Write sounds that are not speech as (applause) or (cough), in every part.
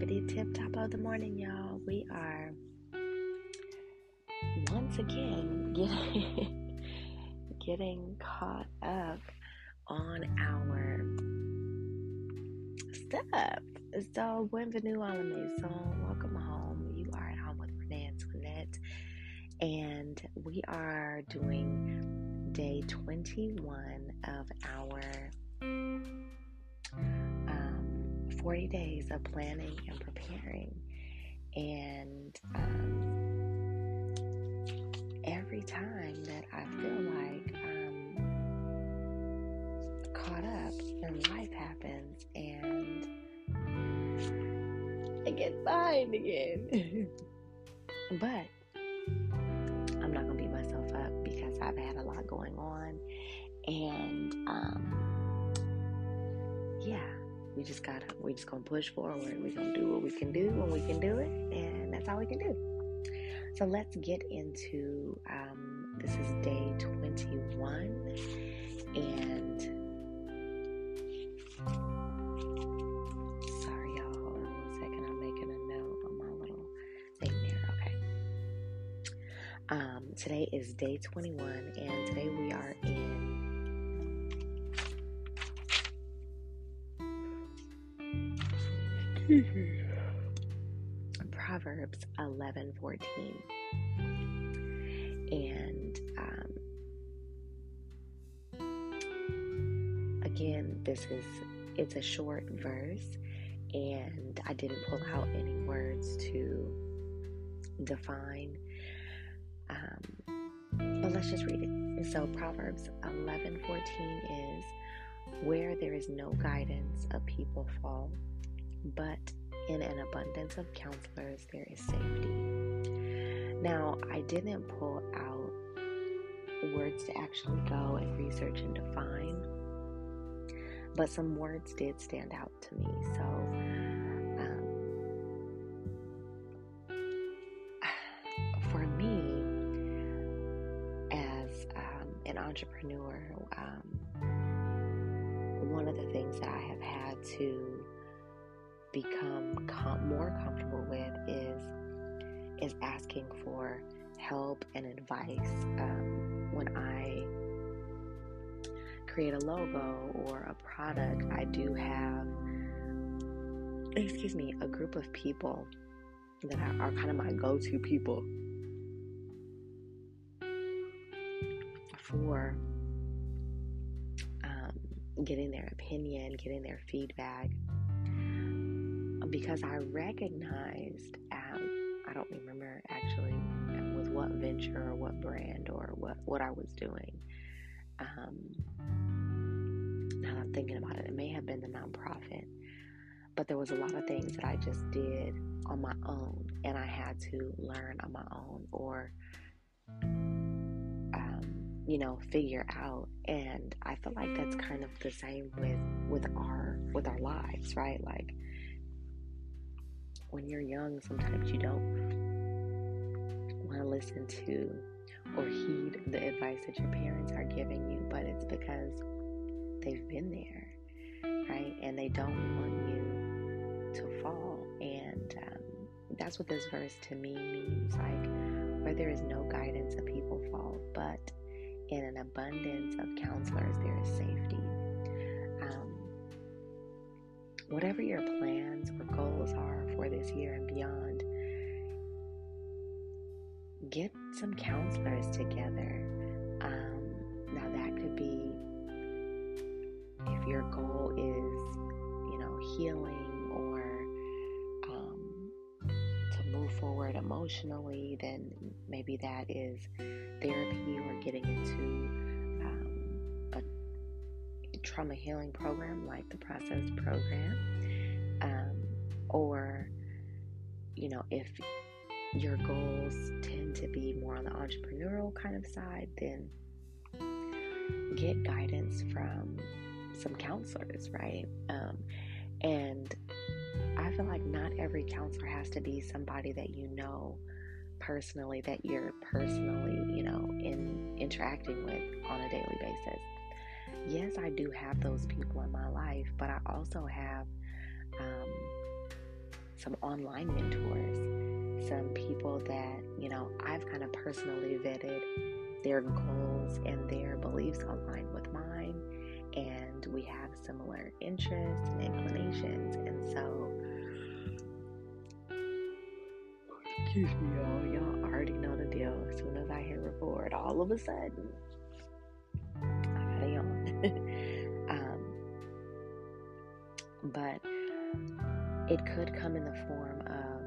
tippity tip top of the morning, y'all. We are once again getting (laughs) getting caught up on our stuff. So, bienvenue à la maison. Welcome home. You are at home with Renee Antoinette, and we are doing day 21 of our 40 days of planning and preparing. And um, every time that I feel like I'm caught up and life happens and I get behind again. (laughs) but I'm not going to beat myself up because I've had a lot going on. And um, yeah we just gotta we just gonna push forward. We gonna do what we can do when we can do it and that's all we can do. So let's get into um, this is day 21 and sorry y'all. I'm making a note on my little thing there. Okay. Um, today is day 21 and today we are in (laughs) Proverbs 11 14. And um, again, this is it's a short verse, and I didn't pull out any words to define. Um, but let's just read it. So Proverbs 11 14 is where there is no guidance, a people fall but in an abundance of counselors, there is safety. Now, I didn't pull out words to actually go and research and define, but some words did stand out to me. So, um, (sighs) for me, as um, an entrepreneur, um, one of the things that I have had to become com- more comfortable with is is asking for help and advice um, when I create a logo or a product. I do have, excuse me, a group of people that are, are kind of my go-to people for um, getting their opinion, getting their feedback because I recognized, I don't remember actually with what venture or what brand or what, what I was doing. Um, now I'm thinking about it, it may have been the nonprofit, but there was a lot of things that I just did on my own and I had to learn on my own or, um, you know, figure out. And I feel like that's kind of the same with, with our, with our lives, right? Like, when you're young, sometimes you don't want to listen to or heed the advice that your parents are giving you, but it's because they've been there, right? And they don't want you to fall. And um, that's what this verse to me means like, where there is no guidance, a people fall, but in an abundance of counselors, there is safety. Um, whatever your plans for this year and beyond, get some counselors together. Um, now, that could be if your goal is, you know, healing or um, to move forward emotionally, then maybe that is therapy or getting into um, a trauma healing program like the Process Program. Um, or, you know, if your goals tend to be more on the entrepreneurial kind of side, then get guidance from some counselors, right? Um, and I feel like not every counselor has to be somebody that you know personally, that you're personally, you know, in interacting with on a daily basis. Yes, I do have those people in my life, but I also have um, some online mentors, some people that, you know, I've kind of personally vetted their goals and their beliefs align with mine, and we have similar interests and inclinations. And so, excuse me, y'all, y'all already know the deal. As soon as I hit record, all of a sudden, I got a yawn. (laughs) um, but it could come in the form of,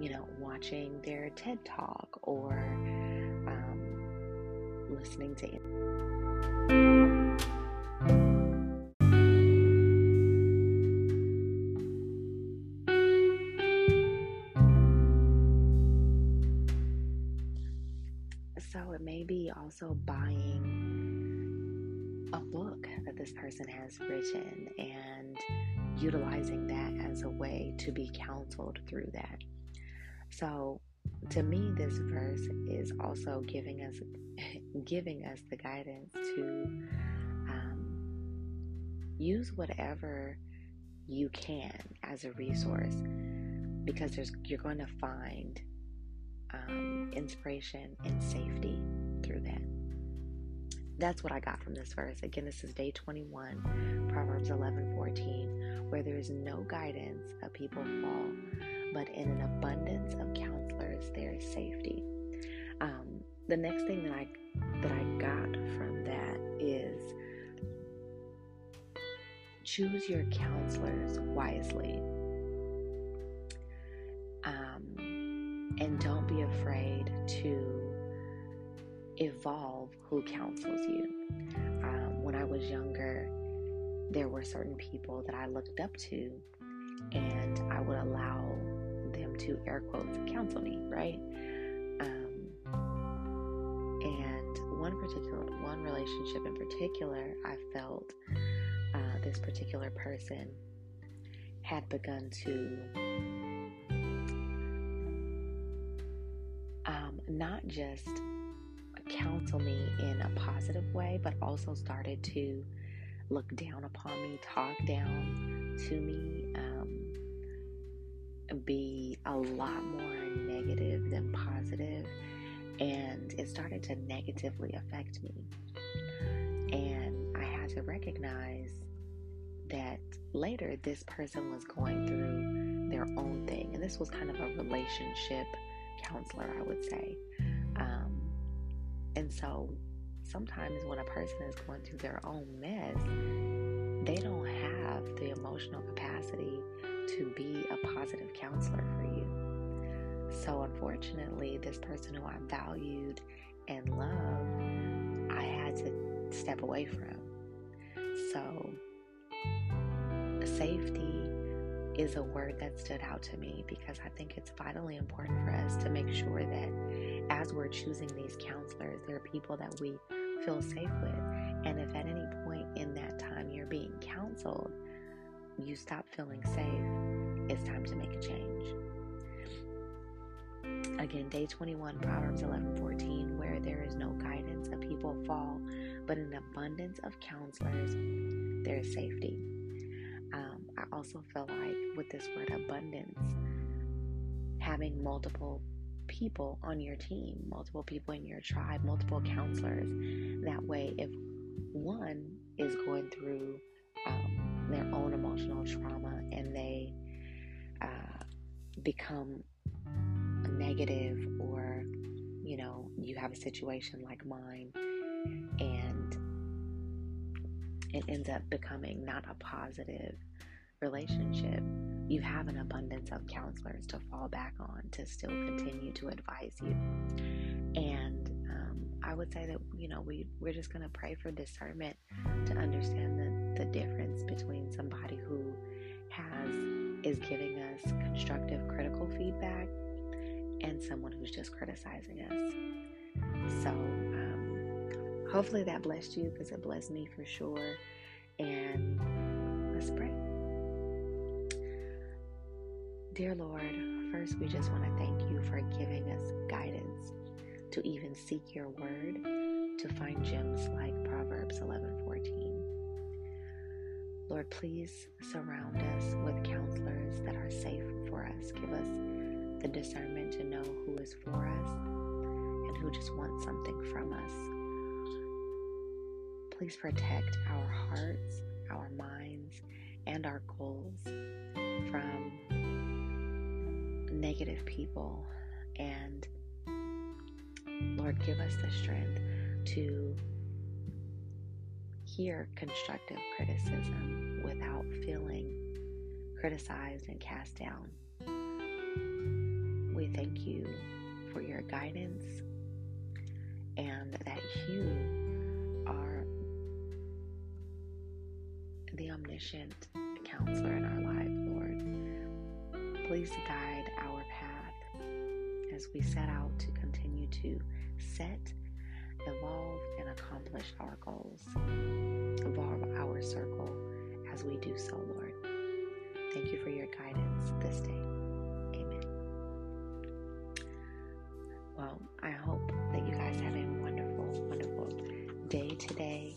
you know, watching their TED Talk or um, listening to. So it may be also buying a book that this person has written and utilizing that as a way to be counseled through that. So to me this verse is also giving us (laughs) giving us the guidance to um, use whatever you can as a resource because there's you're going to find um, inspiration and safety through that that's what I got from this verse. Again, this is day 21, Proverbs 11 14, where there is no guidance, a people fall, but in an abundance of counselors, there is safety. Um, the next thing that I that I got from that is choose your counselors wisely. Um, and don't be afraid to evolve who counsels you. Um, when I was younger, there were certain people that I looked up to, and I would allow them to air quotes counsel me, right? Um, and one particular, one relationship in particular, I felt uh, this particular person had begun to um, not just counsel me in a positive way, but also started to look down upon me, talk down to me, um, be a lot more negative than positive, and it started to negatively affect me. And I had to recognize that later this person was going through their own thing, and this was kind of a relationship counselor, I would say. Um, and so sometimes when a person is going through their own mess, they don't have the emotional capacity to be a positive counselor for you. So, unfortunately, this person who I valued and loved, I had to step away from. So, safety is a word that stood out to me because I think it's vitally important for us to make sure that as we're choosing these counselors, there are people that we feel safe with. And if at any point in that time you're being counseled, you stop feeling safe, it's time to make a change. Again, day 21, Proverbs 11 14, where there is no guidance, a people fall, but an abundance of counselors, there is safety. Um, I also feel like with this word abundance, having multiple people on your team, multiple people in your tribe, multiple counselors. That way, if one is going through um, their own emotional trauma and they uh, become negative, or you know, you have a situation like mine and it ends up becoming not a positive relationship, you have an abundance of counselors to fall back on to still continue to advise you. And um, I would say that, you know, we, we're just going to pray for discernment to understand the, the difference between somebody who has is giving us constructive critical feedback and someone who's just criticizing us. So, um, hopefully that blessed you because it blessed me for sure. And let's pray. Dear Lord, first we just want to thank you for giving us guidance to even seek your word, to find gems like Proverbs 11:14. Lord, please surround us with counselors that are safe for us. Give us the discernment to know who is for us and who just wants something from us. Please protect our hearts, our minds, and our goals from negative people. And Lord, give us the strength to hear constructive criticism without feeling criticized and cast down. We thank you for your guidance and that you are the omniscient counselor in our life, Lord. Please guide as we set out to continue to set evolve and accomplish our goals. Evolve our circle as we do so, Lord. Thank you for your guidance this day. Amen. Well, I hope that you guys have a wonderful, wonderful day today.